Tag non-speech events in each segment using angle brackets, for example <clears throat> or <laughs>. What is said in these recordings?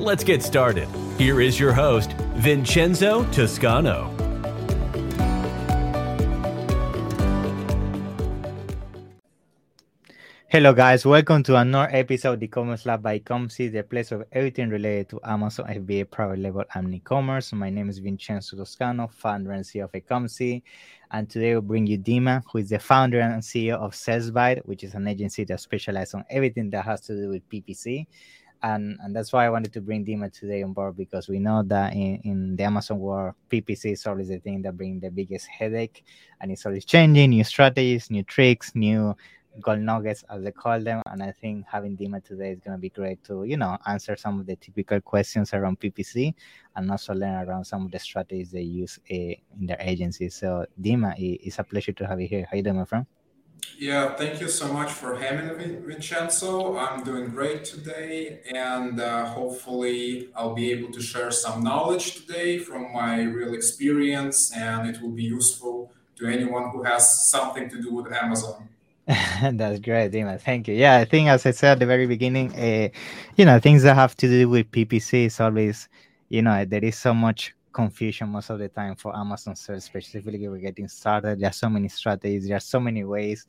Let's get started. Here is your host, Vincenzo Toscano. Hello, guys. Welcome to another episode of the Commerce Lab by Ecomcy, the place of everything related to Amazon FBA private label and e-commerce. My name is Vincenzo Toscano, founder and CEO of Ecomcy, and today we'll bring you Dima, who is the founder and CEO of Sales Bite, which is an agency that specializes on everything that has to do with PPC. And, and that's why I wanted to bring Dima today on board because we know that in, in the Amazon world, PPC is always the thing that brings the biggest headache, and it's always changing, new strategies, new tricks, new gold nuggets as they call them. And i think having dima today is going to be great to you know answer some of the typical questions around ppc and also learn around some of the strategies they use uh, in their agencies. So dima it's a pleasure to have you here. How you doing my friend yeah thank you so much for having me vincenzo i'm doing great today and uh, hopefully i'll be able to share some knowledge today from my real experience and it will be useful to anyone who has something to do with amazon <laughs> That's great, Dima. Thank you. Yeah, I think as I said at the very beginning, uh, you know, things that have to do with PPC is always, you know, there is so much confusion most of the time for Amazon search, specifically we're getting started. There are so many strategies, there are so many ways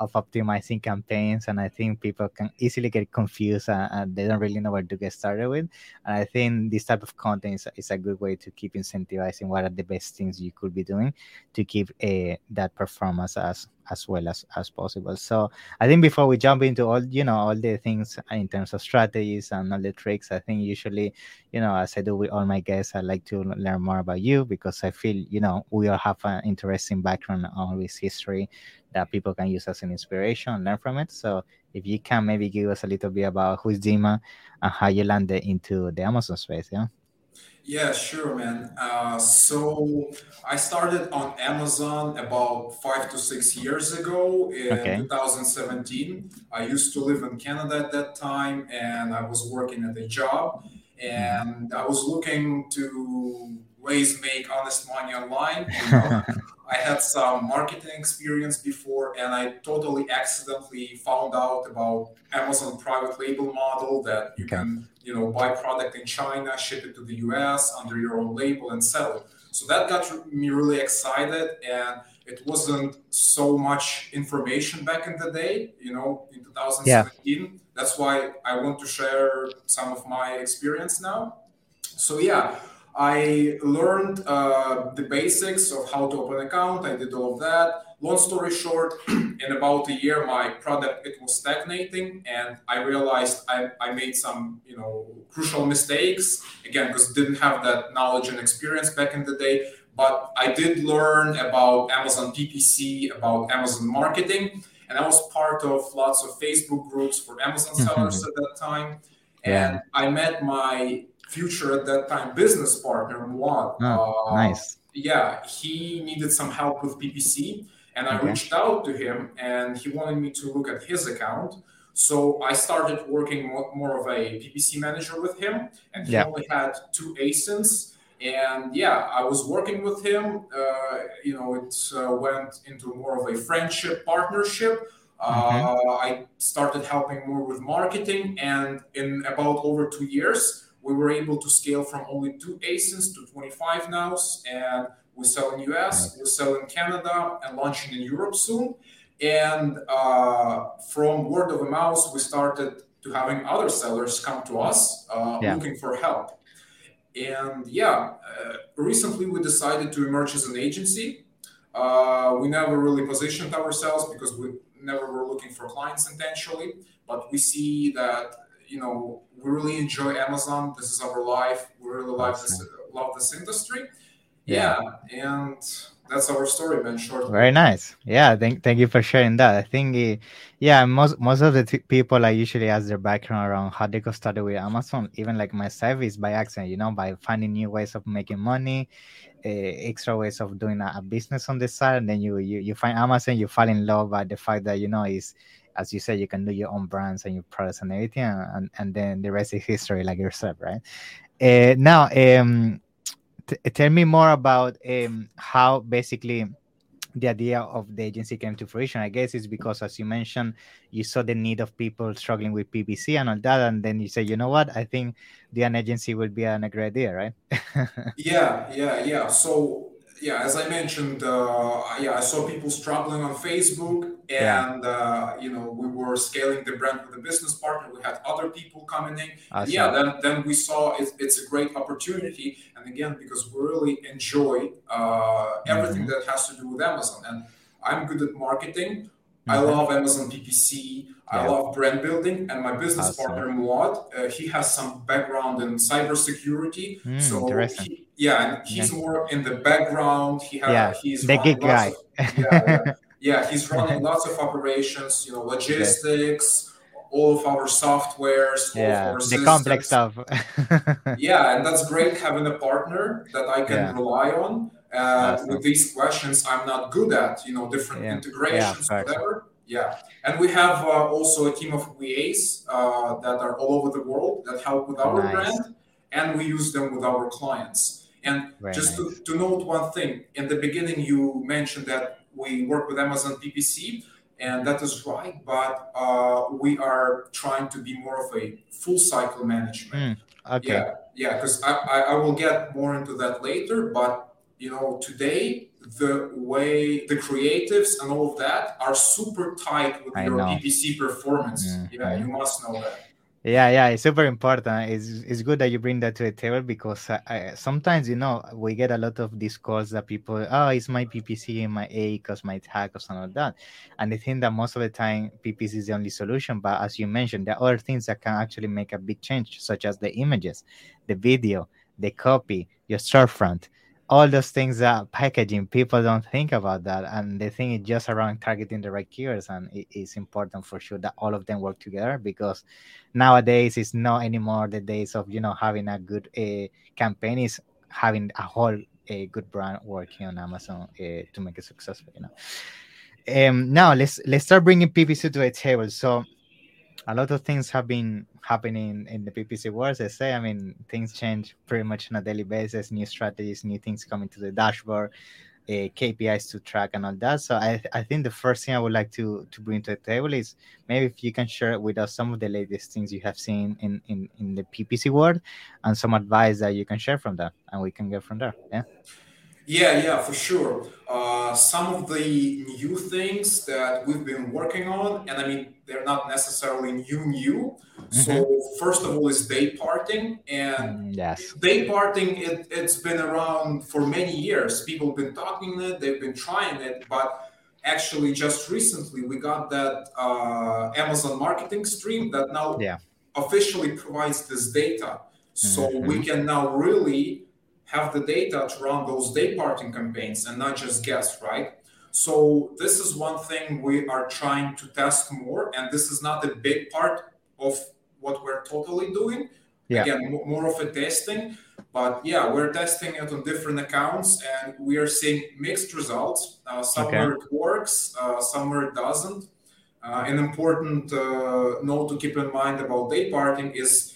of optimizing campaigns and i think people can easily get confused and, and, they don't really know where to get started with and i think this type of content is, is, a good way to keep incentivizing what are the best things you could be doing to keep eh, that performance as as well as as possible so i think before we jump into all you know all the things in terms of strategies and all the tricks i think usually you know as i do with all my guests i like to learn more about you because i feel you know we all have an interesting background on this history that people can use as an inspiration and learn from it. So if you can maybe give us a little bit about who's Dima and how you landed into the Amazon space, yeah? Yeah, sure, man. Uh, so I started on Amazon about five to six years ago in okay. 2017. I used to live in Canada at that time and I was working at a job and I was looking to ways make honest money online. You know? <laughs> I had some marketing experience before, and I totally accidentally found out about Amazon private label model that you okay. can, you know, buy product in China, ship it to the US under your own label, and sell it. So that got me really excited, and it wasn't so much information back in the day, you know, in 2017. Yeah. That's why I want to share some of my experience now. So yeah, I learned uh, the basics of how to open an account. I did all of that. Long story short, <clears throat> in about a year, my product it was stagnating, and I realized I, I made some you know crucial mistakes again because didn't have that knowledge and experience back in the day. But I did learn about Amazon PPC, about Amazon marketing, and I was part of lots of Facebook groups for Amazon sellers mm-hmm. at that time. And yeah. I met my future at that time business partner Muad. Oh, uh, nice. Yeah, he needed some help with PPC, and I okay. reached out to him, and he wanted me to look at his account. So I started working more, more of a PPC manager with him, and he yeah. only had two ASINs. And yeah, I was working with him. Uh, you know, it uh, went into more of a friendship partnership. Mm-hmm. Uh, I started helping more with marketing, and in about over two years, we were able to scale from only two ASINs to 25 now, and we sell in US, we sell in Canada, and launching in Europe soon. And uh, from word of mouth, we started to having other sellers come to us uh, yeah. looking for help. And yeah, uh, recently we decided to emerge as an agency. Uh, we never really positioned ourselves because we never were looking for clients intentionally, but we see that you know, we really enjoy Amazon. This is our life. We really love this, love this industry. Yeah. yeah. And that's our story, man. Short. Very nice. Yeah, thank thank you for sharing that. I think, uh, yeah, most most of the t- people I usually ask their background around how they got started with Amazon, even like myself, is by accident. You know, by finding new ways of making money, uh, extra ways of doing a, a, business on the side, and then you you you find Amazon, you fall in love by the fact that you know is as you said, you can do your own brands and your products and everything, and, and then the rest is history, like yourself, right? Uh, now, um, t- tell me more about um, how basically the idea of the agency came to fruition. I guess it's because, as you mentioned, you saw the need of people struggling with PPC and all that, and then you say, you know what, I think the an agency would be an, a great idea, right? <laughs> yeah, yeah, yeah. So yeah, as I mentioned, uh, yeah, I saw people struggling on Facebook, and yeah. uh, you know, we were scaling the brand with a business partner. We had other people coming in. Awesome. Yeah, then then we saw it, it's a great opportunity, and again, because we really enjoy uh, everything mm-hmm. that has to do with Amazon, and I'm good at marketing. Mm-hmm. I love Amazon PPC. I love brand building, and my business awesome. partner Muad, uh, he has some background in cybersecurity. Mm, so he, yeah, and he's yeah. more in the background. He has yeah, he's the gig guy. Of, yeah, yeah, yeah, he's running <laughs> lots of operations. You know, logistics. All of our softwares, yeah, the systems. complex stuff. <laughs> yeah, and that's great having a partner that I can rely on. Uh, awesome. With these questions, I'm not good at, you know, different integrations, whatever yeah, and we have uh, also a team of VAs uh, that are all over the world that help with our nice. brand, and we use them with our clients. And Very just nice. to, to note one thing, in the beginning you mentioned that we work with Amazon PPC, and that is right. But uh, we are trying to be more of a full cycle management. Mm, okay. Yeah, yeah, because I, I, I will get more into that later. But you know, today the way the creatives and all of that are super tight with I your know. PPC performance. Mm-hmm. Yeah, you must know that. Yeah, yeah, it's super important. It's it's good that you bring that to the table because I, I, sometimes you know we get a lot of these calls that people, oh, it's my PPC and my A because my tag or something like that, and they think that most of the time PPC is the only solution. But as you mentioned, there are other things that can actually make a big change, such as the images, the video, the copy, your storefront all those things that packaging people don't think about that and they think it's just around targeting the right keywords and it is important for sure that all of them work together because nowadays it's not anymore the days of you know having a good uh, campaign is having a whole a good brand working on amazon uh, to make it successful you know. Um now let's let's start bringing ppc to the table. So a lot of things have been happening in the PPC world. I say, I mean, things change pretty much on a daily basis. New strategies, new things coming to the dashboard, uh, KPIs to track, and all that. So I, I think the first thing I would like to to bring to the table is maybe if you can share with us some of the latest things you have seen in in in the PPC world, and some advice that you can share from that, and we can go from there. Yeah. Yeah, yeah, for sure. Uh, some of the new things that we've been working on, and I mean, they're not necessarily new, new. Mm-hmm. So, first of all, is day parting. And mm, yes. day parting, it, it's been around for many years. People have been talking it, they've been trying it, but actually, just recently, we got that uh, Amazon marketing stream that now yeah. officially provides this data. So, mm-hmm. we can now really have the data to run those day parting campaigns and not just guess, right? So this is one thing we are trying to test more, and this is not a big part of what we're totally doing. Yeah. Again, more of a testing, but yeah, we're testing it on different accounts, and we are seeing mixed results. Uh, somewhere okay. it works, uh, somewhere it doesn't. Uh, an important uh, note to keep in mind about day parting is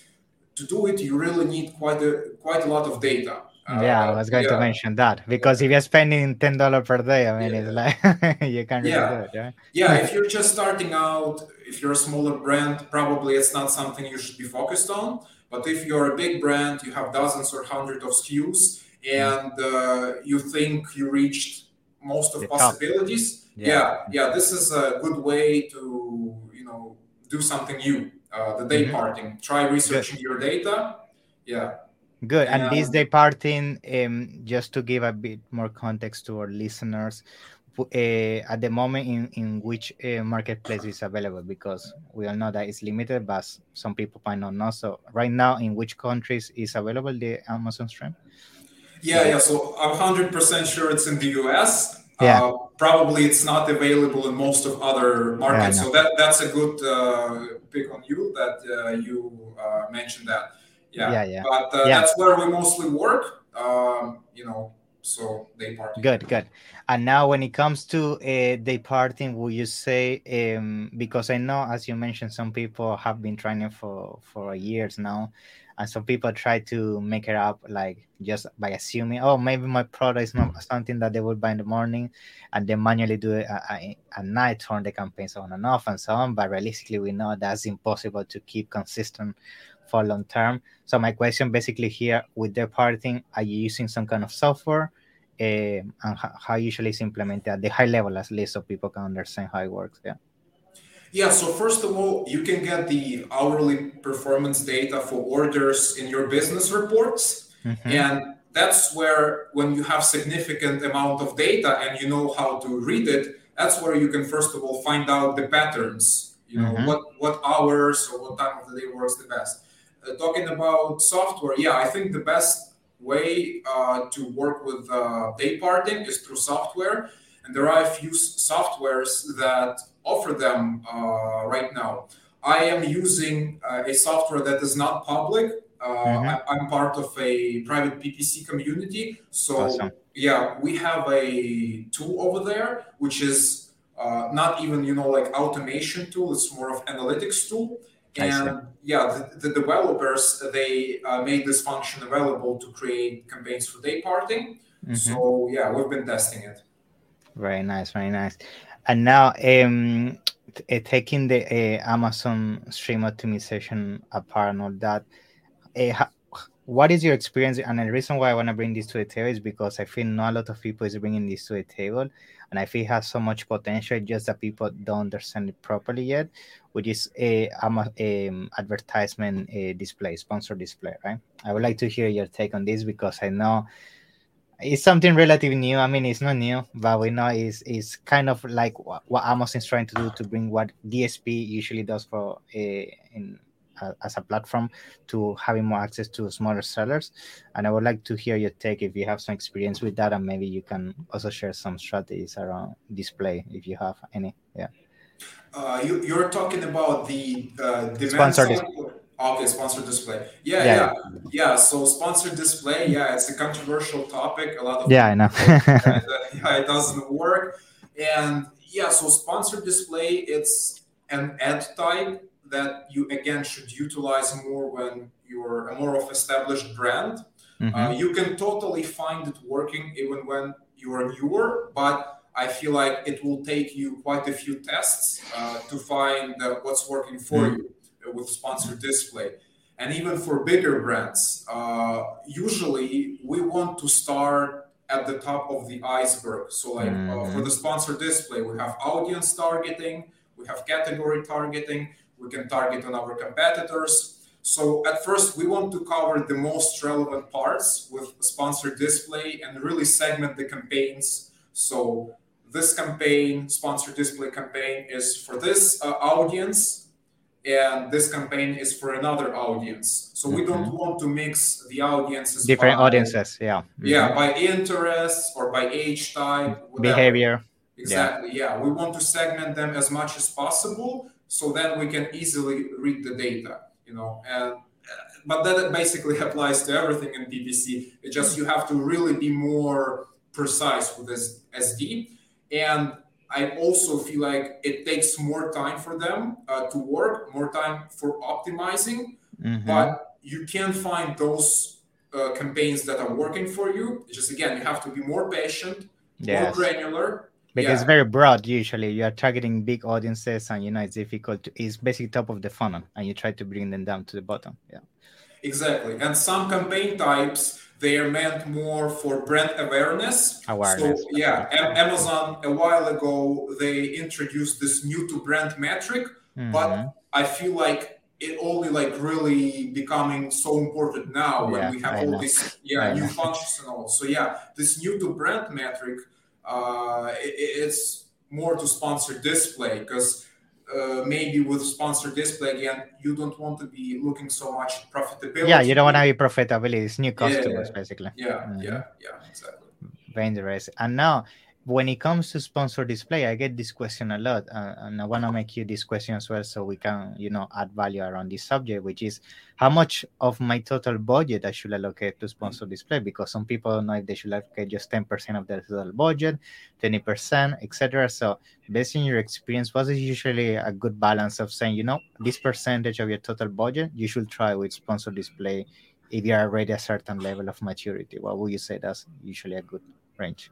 to do it, you really need quite a quite a lot of data yeah, I uh, was going yeah. to mention that because if you're spending ten dollars per day, I mean, yeah. it's like <laughs> you can't really yeah. do it, right? Yeah, if <laughs> you're just starting out, if you're a smaller brand, probably it's not something you should be focused on. But if you're a big brand, you have dozens or hundreds of SKUs, and uh, you think you reached most of the possibilities, yeah. yeah, this is a good way to you know do something new. Uh, the day mm-hmm. parting, try researching Good. your data. Yeah. Good. And this day parting, um, just to give a bit more context to our listeners, uh, at the moment in, in which uh, marketplace is available, because we all know that it's limited, but some people might not know. So right now, in which countries is available the Amazon stream? Yeah, yeah. So I'm 100% sure it's in the US. Yeah. Uh, probably it's not available in most of other markets. Yeah, so that that's a good uh, pick on you that uh, you uh, mentioned that. Yeah, yeah, yeah. But uh, yeah. that's where we mostly work. Um, you know, so day parting. Good, good. And now, when it comes to uh, day parting, will you say um, because I know, as you mentioned, some people have been training for for years now, and some people try to make it up like just by assuming oh maybe my product is not something that they would buy in the morning and they manually do it at, at night turn the campaigns on and off and so on but realistically we know that's impossible to keep consistent for long term so my question basically here with the parting are you using some kind of software uh, and how, usually is implemented at the high level at least so people can understand how it works yeah yeah, so first of all, you can get the hourly performance data for orders in your business reports. Mm-hmm. And that's where when you have significant amount of data and you know how to read it, that's where you can first of all find out the patterns, you know, mm-hmm. what what hours or what time of the day works the best. Uh, talking about software, yeah, I think the best way uh, to work with uh, day parting is through software. And there are a few softwares that offer them uh, right now. I am using uh, a software that is not public. Uh, mm-hmm. I, am part of a private PPC community. So, awesome. yeah, we have a tool over there, which is uh, not even, you know, like automation tool. It's more of analytics tool. And yeah, the, the, developers, they uh, made this function available to create campaigns for day parting. Mm-hmm. So yeah, we've been testing it. Very nice, very nice. And now, um, uh, taking the uh, Amazon stream optimization apart and all that, uh, what is your experience? And the reason why I want to bring this to the table is because I feel not a lot of people is bringing this to the table, and I feel it has so much potential, just that people don't understand it properly yet, which is a, a um, advertisement a display, sponsor display, right? I would like to hear your take on this because I know it's something relatively new. I mean, it's not new, but we know it's, it's kind of like what, what Amazon is trying to do to bring what DSP usually does for a, in uh, as a platform to having more access to smaller sellers. And I would like to hear your take if you have some experience with that, and maybe you can also share some strategies around display if you have any. Yeah. Uh, you, you're talking about the uh, sponsor display. Okay, sponsored display. Yeah, yeah, yeah, yeah. So sponsored display, yeah, it's a controversial topic. A lot of yeah, I know. <laughs> yeah, it doesn't work. And yeah, so sponsored display, it's an ad type that you again should utilize more when you're a more of established brand. Mm-hmm. Uh, you can totally find it working even when you're newer, but I feel like it will take you quite a few tests uh, to find uh, what's working for mm-hmm. you with sponsored display. And even for bigger brands, uh, usually we want to start at the top of the iceberg. So, like mm-hmm. uh, for the sponsored display, we have audience targeting, we have category targeting, we can target on our competitors. So, at first, we want to cover the most relevant parts with sponsored display and really segment the campaigns. So, this campaign, sponsored display campaign, is for this uh, audience and this campaign is for another audience. So we mm-hmm. don't want to mix the audiences. Different by, audiences, yeah. Mm-hmm. Yeah, by interest or by age type, whatever. behavior. Exactly. Yeah. yeah, we want to segment them as much as possible, so then we can easily read the data. You know, and but that basically <laughs> applies to everything in PPC. It's just you have to really be more precise with this SD and I also feel like it takes more time for them uh, to work, more time for optimizing, mm-hmm. but you can find those uh, campaigns that are working for you. Just again, you have to be more patient, yes. more granular. Because yeah. it's very broad usually. You are targeting big audiences and you know it's difficult to, it's basically top of the funnel and you try to bring them down to the bottom. Yeah. Exactly. And some campaign types they are meant more for brand awareness. Awareness. So, yeah, Amazon a while ago they introduced this new to brand metric, mm-hmm. but I feel like it only like really becoming so important now when yeah, we have I all know. these yeah new functions and all. So yeah, this new to brand metric, uh, it, it's more to sponsor display because uh, maybe with sponsored display again, you don't want to be looking so much profitability. Yeah, you don't want to be profitability. It's new customers, yeah, basically. Yeah, mm-hmm. yeah, yeah, exactly. Very interesting. And now, when it comes to sponsor display, I get this question a lot, uh, and I want to make you this question as well, so we can, you know, add value around this subject, which is how much of my total budget I should allocate to sponsor display? Because some people don't know if they should allocate just ten percent of their total budget, twenty percent, etc. So, based on your experience, what is usually a good balance of saying, you know, this percentage of your total budget you should try with sponsor display if you are already a certain level of maturity? What would you say that's usually a good range?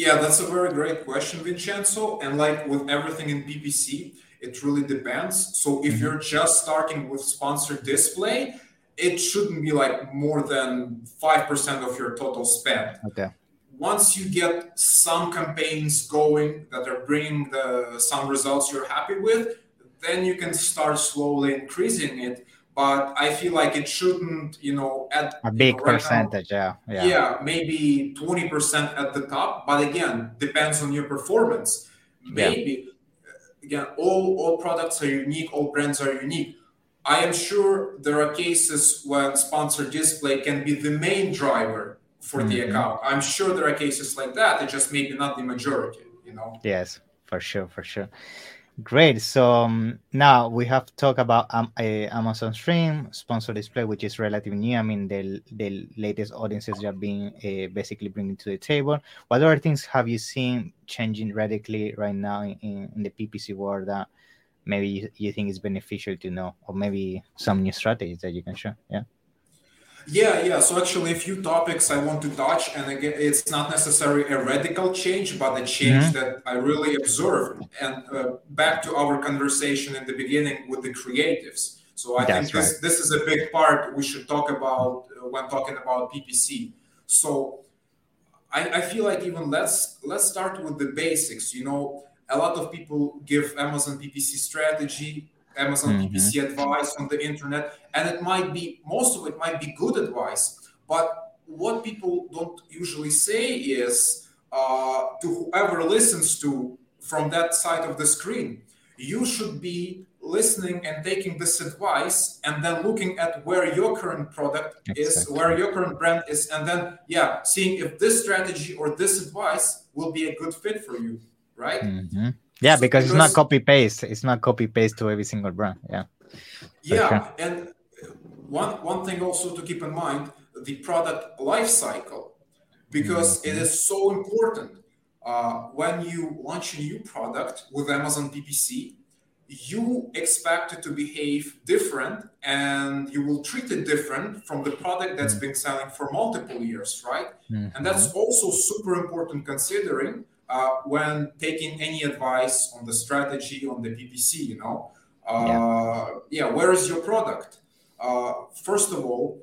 Yeah, that's a very great question, Vincenzo. And like with everything in PPC, it really depends. So if mm-hmm. you're just starting with sponsored display, it shouldn't be like more than 5% of your total spend. Okay. Once you get some campaigns going that are bringing the some results you're happy with, then you can start slowly increasing it but I feel like it shouldn't, you know, at a big you know, right percentage, now, yeah, yeah, yeah, maybe twenty percent at the top. But again, depends on your performance. Maybe yeah. again, all all products are unique, all brands are unique. I am sure there are cases when sponsored display can be the main driver for mm-hmm. the account. I'm sure there are cases like that. It just maybe not the majority, you know. Yes, for sure, for sure. Great. So um, now we have talked about um, Amazon Stream sponsor display, which is relatively new. I mean, the the latest audiences are being uh, basically bringing to the table. What other things have you seen changing radically right now in, in the PPC world that maybe you, you think is beneficial to know, or maybe some new strategies that you can share? Yeah. Yeah, yeah. So actually, a few topics I want to touch, and again, it's not necessarily a radical change, but a change mm-hmm. that I really observed. And uh, back to our conversation in the beginning with the creatives. So I That's think this right. this is a big part we should talk about uh, when talking about PPC. So I, I feel like even let's let's start with the basics. You know, a lot of people give Amazon PPC strategy Amazon mm-hmm. PPC advice on the internet, and it might be most of it might be good advice. But what people don't usually say is uh, to whoever listens to from that side of the screen, you should be listening and taking this advice and then looking at where your current product exactly. is where your current brand is and then yeah seeing if this strategy or this advice will be a good fit for you right mm-hmm. Yeah, so because, it's not copy paste. It's not copy paste to every single brand. Yeah. Yeah, sure. and one one thing also to keep in mind the product life cycle because mm-hmm. it is so important. Uh, when you launch a new product with Amazon PPC, you expect it to behave different and you will treat it different from the product that's mm-hmm. been selling for multiple years, right? Mm-hmm. And that's also super important considering uh, when taking any advice on the strategy on the PPC, you know, uh, yeah. yeah. where is your product? Uh, first of all,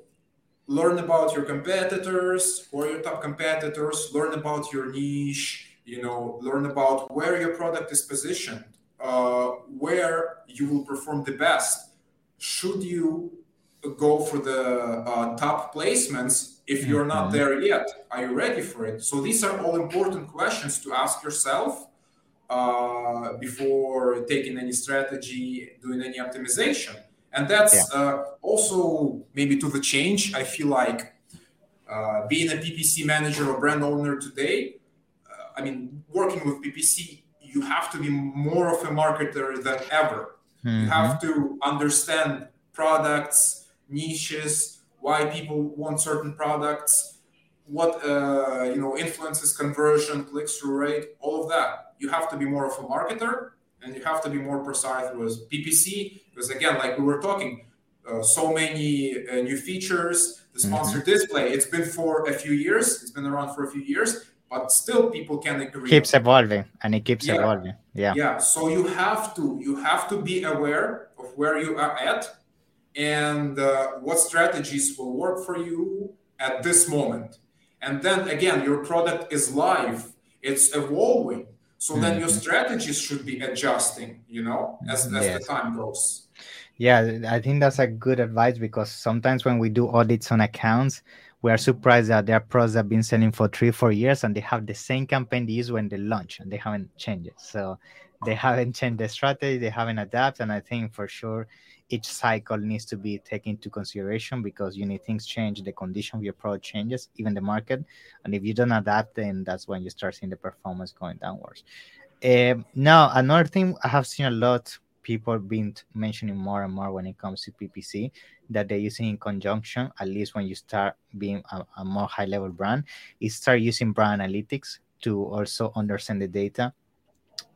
learn about your competitors or your top competitors, learn about your niche, you know, learn about where your product is positioned, uh, where you will perform the best. Should you go for the uh, top placements if you're not mm-hmm. there yet are you ready for it so these are all important questions to ask yourself uh, before taking any strategy doing any optimization and that's yeah. uh, also maybe to the change i feel like uh, being a ppc manager or brand owner today uh, i mean working with ppc you have to be more of a marketer than ever mm-hmm. you have to understand products niches why people want certain products, what uh, you know influences conversion, click-through rate, all of that. You have to be more of a marketer, and you have to be more precise with PPC because again, like we were talking, uh, so many uh, new features. The sponsored mm-hmm. display, it's been for a few years. It's been around for a few years, but still people can agree. Keeps evolving, and it keeps yeah. evolving. Yeah. Yeah. So you have to you have to be aware of where you are at and uh, what strategies will work for you at this moment. And then again, your product is live, it's evolving. So mm-hmm. then your mm-hmm. strategies should be adjusting, you know, as, as yes. the time goes. Yeah, I think that's a good advice because sometimes when we do audits on accounts, we are surprised that their products have been selling for three, four years and they have the same campaign they use when they launch and they haven't changed it. So they haven't changed the strategy, they haven't adapted, and I think for sure each cycle needs to be taken into consideration because you need things change, the condition of your product changes, even the market, and if you don't adapt, then that's when you start seeing the performance going downwards. Uh, now, another thing I have seen a lot people been mentioning more and more when it comes to PPC that they're using in conjunction, at least when you start being a, a more high level brand, is start using brand analytics to also understand the data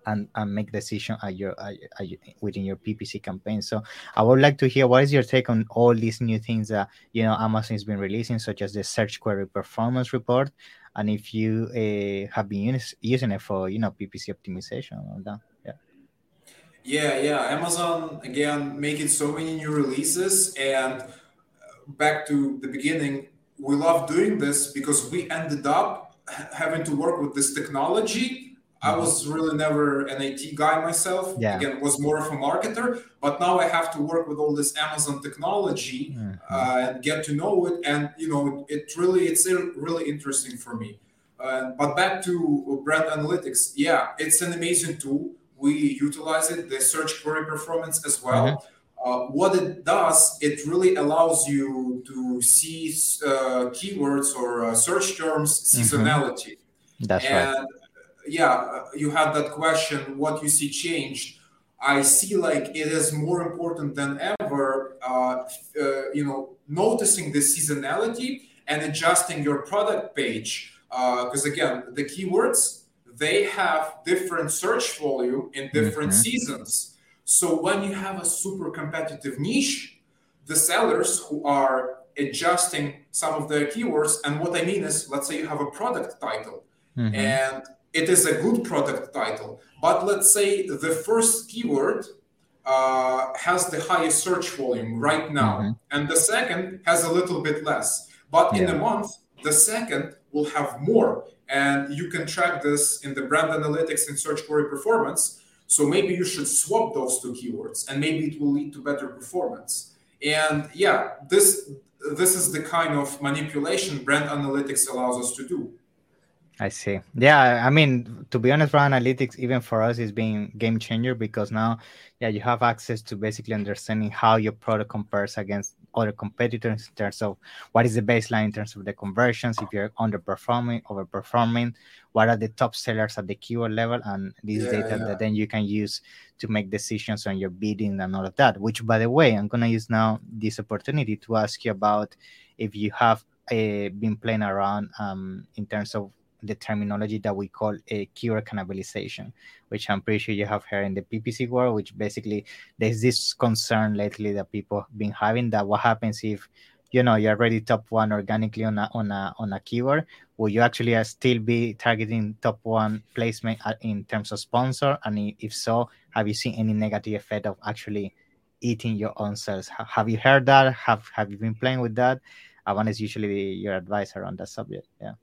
and, and make decision at your, at, at, within your PPC campaign. So I would like to hear what is your take on all these new things that you know Amazon has been releasing, such as the search query performance report, and if you uh, have been use, using it for you know PPC optimization or that. Yeah. Yeah, yeah. Amazon again making so many new releases, and back to the beginning, we love doing this because we ended up having to work with this technology I mm-hmm. was really never an IT guy myself. Yeah. Again, was more of a marketer. But now I have to work with all this Amazon technology mm-hmm. uh, and get to know it. And you know, it really it's really interesting for me. Uh, but back to brand analytics, yeah, it's an amazing tool. We utilize it, the search query performance as well. Mm-hmm. Uh, what it does, it really allows you to see uh, keywords or uh, search terms mm-hmm. seasonality. That's and right yeah, you had that question, what you see changed. I see like it is more important than ever, uh, uh, you know, noticing the seasonality and adjusting your product page. Uh, because uh, again, the keywords, they have different search volume in different mm-hmm. seasons. So when you have a super competitive niche, the sellers who are adjusting some of their keywords, and what I mean is, let's say you have a product title, mm-hmm. and it is a good product title. But let's say the first keyword uh, has the highest search volume right now, mm-hmm. and the second has a little bit less. But yeah. in a month, the second will have more. And you can track this in the brand analytics and search query performance. So maybe you should swap those two keywords and maybe it will lead to better performance. And yeah, this this is the kind of manipulation brand analytics allows us to do. I see. Yeah, I mean, to be honest, brand analytics, even for us, is being game changer because now, yeah, you have access to basically understanding how your product compares against other competitors in terms of what is the baseline in terms of the conversions, if you're underperforming, overperforming, what are the top sellers at the keyword level, and this yeah, data yeah. that then you can use to make decisions on your bidding and all of that. Which, by the way, I'm gonna use now this opportunity to ask you about if you have uh, been playing around um, in terms of the terminology that we call a keyword cannibalization, which I'm pretty sure you have heard in the PPC world, which basically there's this concern lately that people have been having that what happens if you know you're already top one organically on a on a on a keyword will you actually uh, still be targeting top one placement in terms of sponsor? And if so have you seen any negative effect of actually eating your own sales have you heard that? Have have you been playing with that? I want is usually your advisor on that subject yeah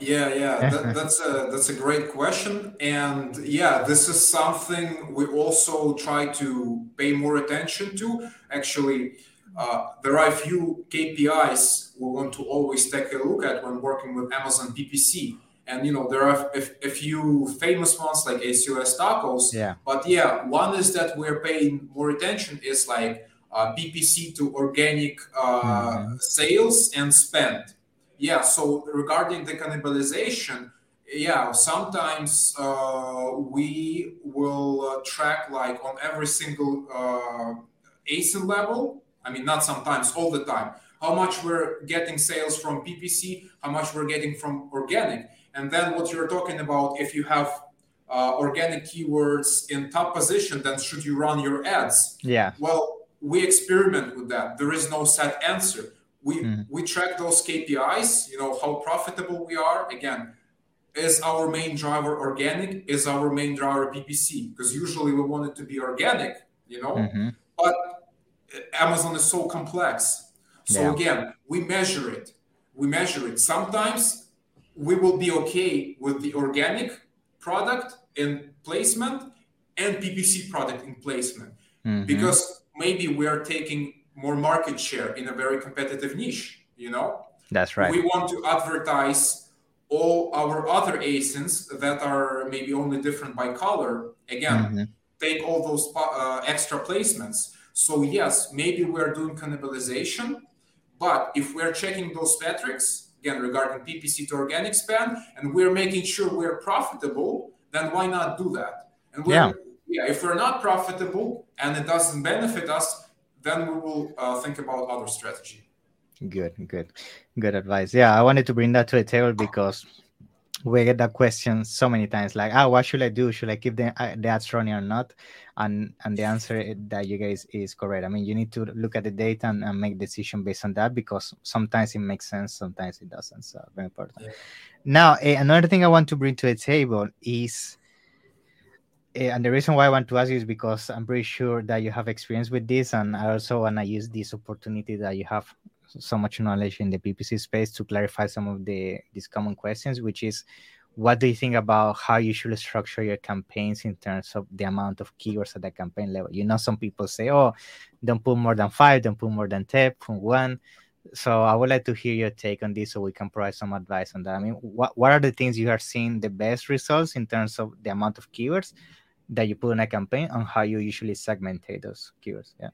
yeah, yeah, <laughs> that, that's a that's a great question, and yeah, this is something we also try to pay more attention to. Actually, uh, there are a few KPIs we want to always take a look at when working with Amazon PPC, and you know there are a, a few famous ones like ACOS TACOS. Yeah. But yeah, one is that we're paying more attention is like uh, PPC to organic uh, mm-hmm. sales and spend yeah so regarding the cannibalization yeah sometimes uh, we will uh, track like on every single uh, asin level. I mean not sometimes all the time. How much we're getting sales from ppc how much we're getting from organic. And then what you're talking about if you have uh, organic keywords in top position then should you run your ads? Yeah. Well we experiment with that. There is no set answer we mm. we track those KPIs. You know how profitable we are. Again, is our main driver organic? Is our main driver PPC? Because usually we want it to be organic. You know, mm-hmm. but Amazon is so complex. So yeah. again, we measure it. We measure it. Sometimes we will be okay with the organic product in placement and PPC product in placement mm-hmm. because maybe we are taking more market share in a very competitive niche you know? That's right. We want to advertise all our other asins that are maybe only different by color. Again mm-hmm. take all those uh, extra placements. So yes maybe we're doing cannibalization but if we're checking those metrics again regarding ppc to organic spend and we're making sure we're profitable then why not do that? And yeah. yeah if we're not profitable and it doesn't benefit us then we will uh, think about other strategy. Good, good, good advice. Yeah, I wanted to bring that to the table because we get that question so many times like ah what should i do? Should i keep the, uh, the ads running or not? And and the answer that you guys is correct. I mean you need to look at the data and, and make decision based on that because sometimes it makes sense sometimes it doesn't. So very important. Yeah. now uh, another thing i want to bring to the table is Eh, and the reason why i want to ask you is because i'm pretty sure that you have experience with this and i also want to use this opportunity that you have so much knowledge in the PPC space to clarify some of the these common questions, which is what do you think about how you should structure your campaigns in terms of the amount of keywords at the campaign level? You know, some people say, oh, don't put more than five, don't put more than 10, put one. So I would like to hear your take on this so we can provide some advice on that. I mean, what, what are the things you are seeing the best results in terms of the amount of keywords that you put in a campaign and how you usually segmentate those keywords? Yeah.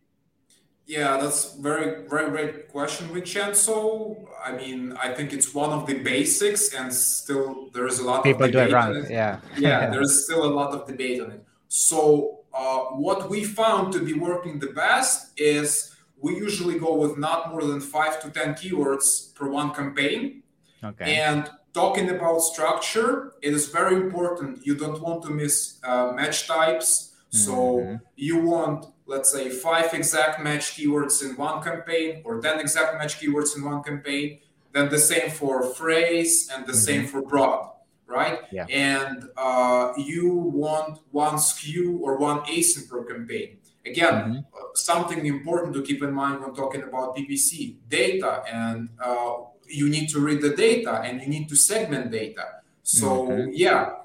Yeah, that's very, very great question, Vincenzo. I mean, I think it's one of the basics, and still there is a lot People of debate. do it wrong. Yeah, yeah, <laughs> there's still a lot of debate on it. So, uh, what we found to be working the best is we usually go with not more than five to ten keywords per one campaign. Okay. And talking about structure, it is very important. You don't want to miss uh, match types. So mm-hmm. you want let's say five exact match keywords in one campaign or 10 exact match keywords in one campaign then the same for phrase and the mm-hmm. same for broad right yeah. and uh, you want one SKU or one asin per campaign again mm-hmm. uh, something important to keep in mind when talking about ppc data and uh, you need to read the data and you need to segment data so mm-hmm. yeah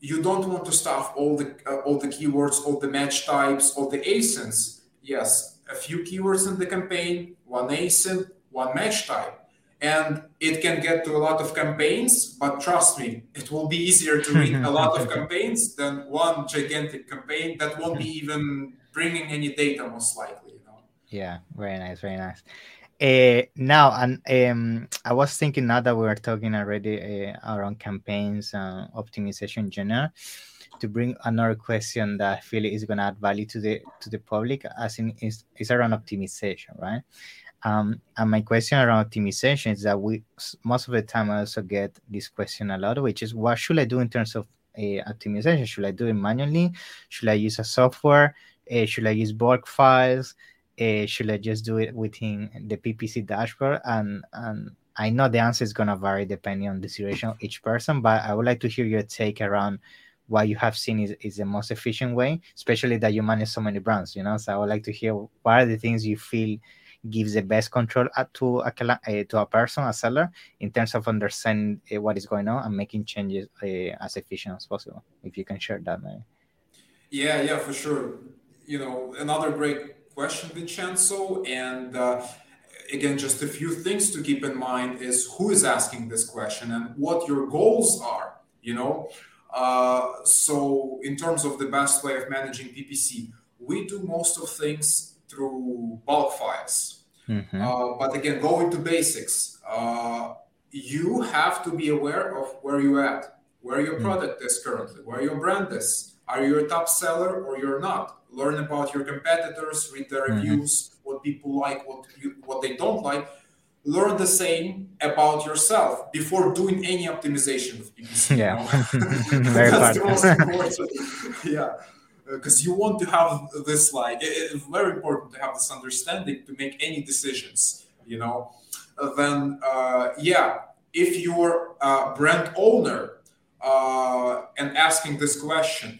you don't want to stuff all the uh, all the keywords, all the match types, all the asins. Yes, a few keywords in the campaign, one asin, one match type. And it can get to a lot of campaigns, but trust me, it will be easier to read a lot of <laughs> campaigns than one gigantic campaign that won't be even bringing any data, most likely. You know? Yeah, very nice, very nice. Uh, now, and um, I was thinking now that we are talking already uh, around campaigns and optimization in general, to bring another question that I feel is going to add value to the to the public, as in is is around optimization, right? Um, and my question around optimization is that we most of the time I also get this question a lot, which is what should I do in terms of uh, optimization? Should I do it manually? Should I use a software? Uh, should I use bulk files? Uh, should I just do it within the PPC dashboard? And and I know the answer is gonna vary depending on the situation of each person, but I would like to hear your take around what you have seen is, is the most efficient way, especially that you manage so many brands, you know. So I would like to hear what are the things you feel gives the best control to a uh, to a person, a seller, in terms of understanding uh, what is going on and making changes uh, as efficient as possible. If you can share that, maybe. Yeah, yeah, for sure. You know, another great question, Vincenzo. And uh, again, just a few things to keep in mind is who is asking this question and what your goals are, you know? Uh, so in terms of the best way of managing PPC, we do most of things through bulk files. Mm-hmm. Uh, but again, going to basics, uh, you have to be aware of where you're at, where your mm. product is currently, where your brand is. Are you a top seller or you're not? learn about your competitors, read their mm-hmm. reviews, mm-hmm. what people like, what you, what they don't like. Learn the same about yourself before doing any optimization. Yeah, <laughs> very That's the most important. yeah, because uh, you want to have this like it's very important to have this understanding to make any decisions. You know, then uh, yeah, if you're a brand owner uh, and asking this question,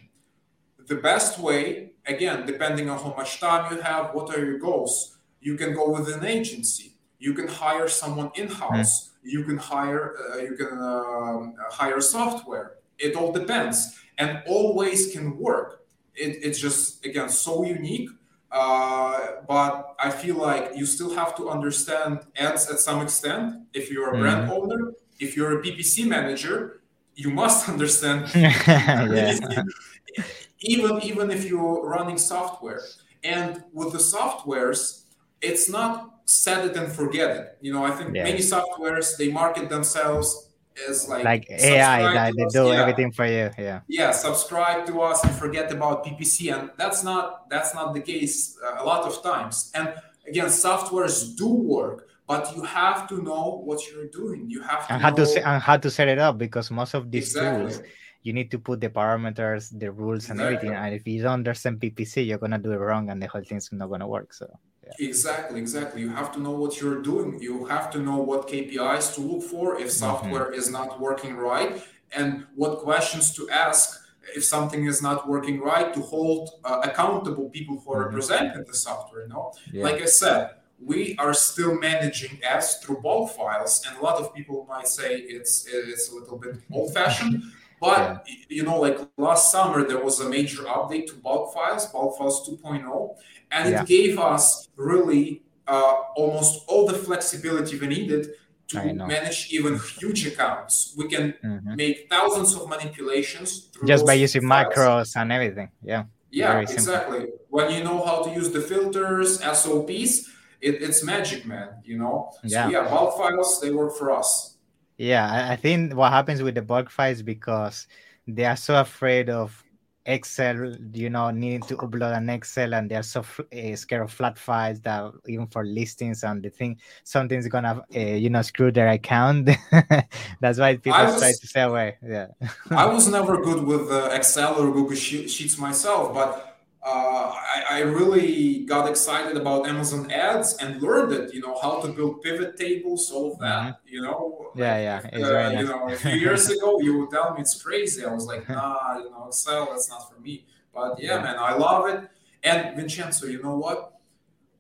the best way again, depending on how much time you have, what are your goals, you can go with an agency. You can hire someone in house. Mm. You can hire uh, you can uh, hire software. It all depends, and always can work. It, it's just again so unique Uh, but I feel like you still have to understand ads at some extent. If you're a mm-hmm. brand owner, if you're a PPC manager, you must <laughs> understand. <laughs> <laughs> even even if you're running software, and with the softwares, it's not set it and forget it. You know, I think yeah. many softwares they market themselves as like like AI that they do yeah. everything for you. Yeah. Yeah, subscribe to us and forget about PPC, and that's not that's not the case a lot of times. And again, softwares do work, but you have to know what you're doing. You have to and how know... to and how to set it up because most of these exactly. tools you need to put the parameters, the rules, and exactly. everything. And if you don't understand PPC, you're gonna do it wrong, and the whole thing's not gonna work. So yeah. Exactly, exactly. You have to know what you're doing. You have to know what KPIs to look for if mm-hmm. software mm-hmm. is not working right, and what questions to ask if something is not working right to hold uh, accountable people who are mm-hmm. representing the software. You know, yeah. like I said, we are still managing ads through bulk files, and a lot of people might say it's it's a little bit old-fashioned. But yeah. you know, like last summer, there was a major update to bulk files, bulk files 2.0, and yeah. it gave us really uh, almost all the flexibility we needed to manage even huge accounts. We can mm-hmm. make thousands of manipulations just by using files. macros and everything. Yeah. Yeah, exactly. When you know how to use the filters, SOPs, it, it's magic, man. You know. Yeah. So yeah, bulk files they work for us. Yeah, I think what happens with the bulk files because they are so afraid of Excel, you know, needing to upload an Excel, and they're so uh, scared of flat files that even for listings and the thing, something's gonna, uh, you know, screw their account. <laughs> That's why people was, try to stay away. Yeah. I was never good with uh, Excel or Google Sheets myself, but uh, I, I, really got excited about Amazon ads and learned it, you know, how to build pivot tables, all of that, mm-hmm. you know. Yeah, like, yeah. Uh, nice. You know, a few years ago, you would tell me it's crazy. I was like, <laughs> nah, you know, Excel, that's not for me. But yeah, yeah, man, I love it. And Vincenzo, you know what?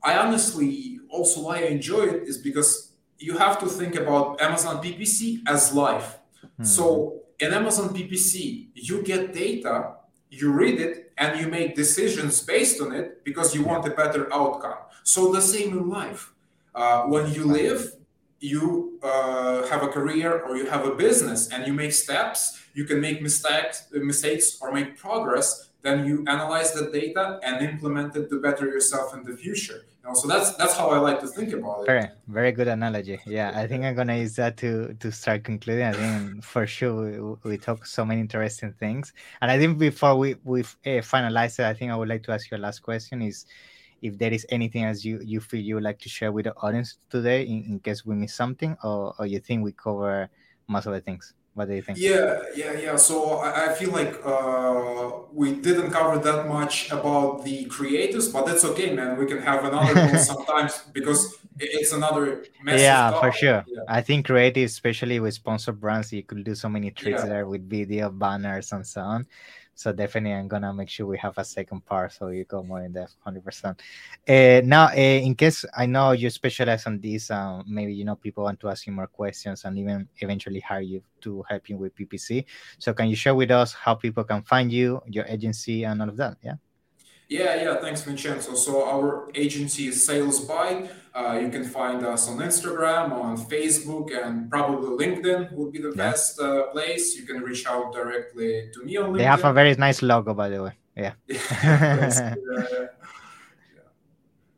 I honestly, also why I enjoy it is because you have to think about Amazon PPC as life. Mm-hmm. So in Amazon PPC, you get data you read it and you make decisions based on it because you want a better outcome. So the same in life. Uh, when you live, you uh, have a career or you have a business and you make steps, you can make mistakes, mistakes or make progress. Then you analyze the data and implement it to better yourself in the future know, so that's that's how I like to think about it. Very, very good analogy. Yeah, I think I'm gonna use that to to start concluding. I think for sure we, we talk so many interesting things, and I think before we we uh, finalize it, I think I would like to ask you a last question: is if there is anything else you you feel you would like to share with the audience today, in, in case we miss something, or or you think we cover most of the things. What do you think? Yeah, yeah, yeah. So I, I feel like uh, we didn't cover that much about the creators, but that's okay, man. We can have another <laughs> one sometimes because it's another yeah for sure yeah. i think creative especially with sponsored brands you could do so many tricks yeah. there with video banners and so on so definitely, I'm gonna make sure we have a second part so you go more in depth, hundred percent. Uh, now, uh, in case I know you specialize on this, um, maybe you know people want to ask you more questions and even eventually hire you to help you with PPC. So, can you share with us how people can find you, your agency, and all of that? Yeah. Yeah, yeah. Thanks, Vincenzo. So our agency is Sales Bite. Uh, you can find us on Instagram, on Facebook, and probably LinkedIn would be the yeah. best uh, place. You can reach out directly to me on LinkedIn. They have a very nice logo, by the way. Yeah. <laughs> Yeah,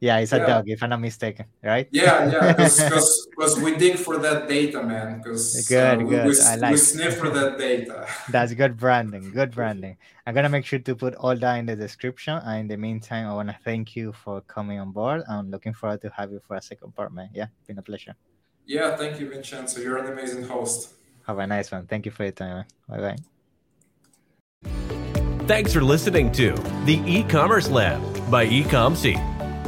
it's a dog, if I'm not mistaken, right? Yeah, yeah, because <laughs> we dig for that data, man. Because good, uh, good. We, I like we sniff for that data. <laughs> That's good branding. Good branding. I'm gonna make sure to put all that in the description. And in the meantime, I want to thank you for coming on board. I'm looking forward to have you for a second part, man. Yeah, been a pleasure. Yeah, thank you, Vincenzo. You're an amazing host. Have a nice one. Thank you for your time. Bye bye. Thanks for listening to the e-commerce lab by Ecomcy.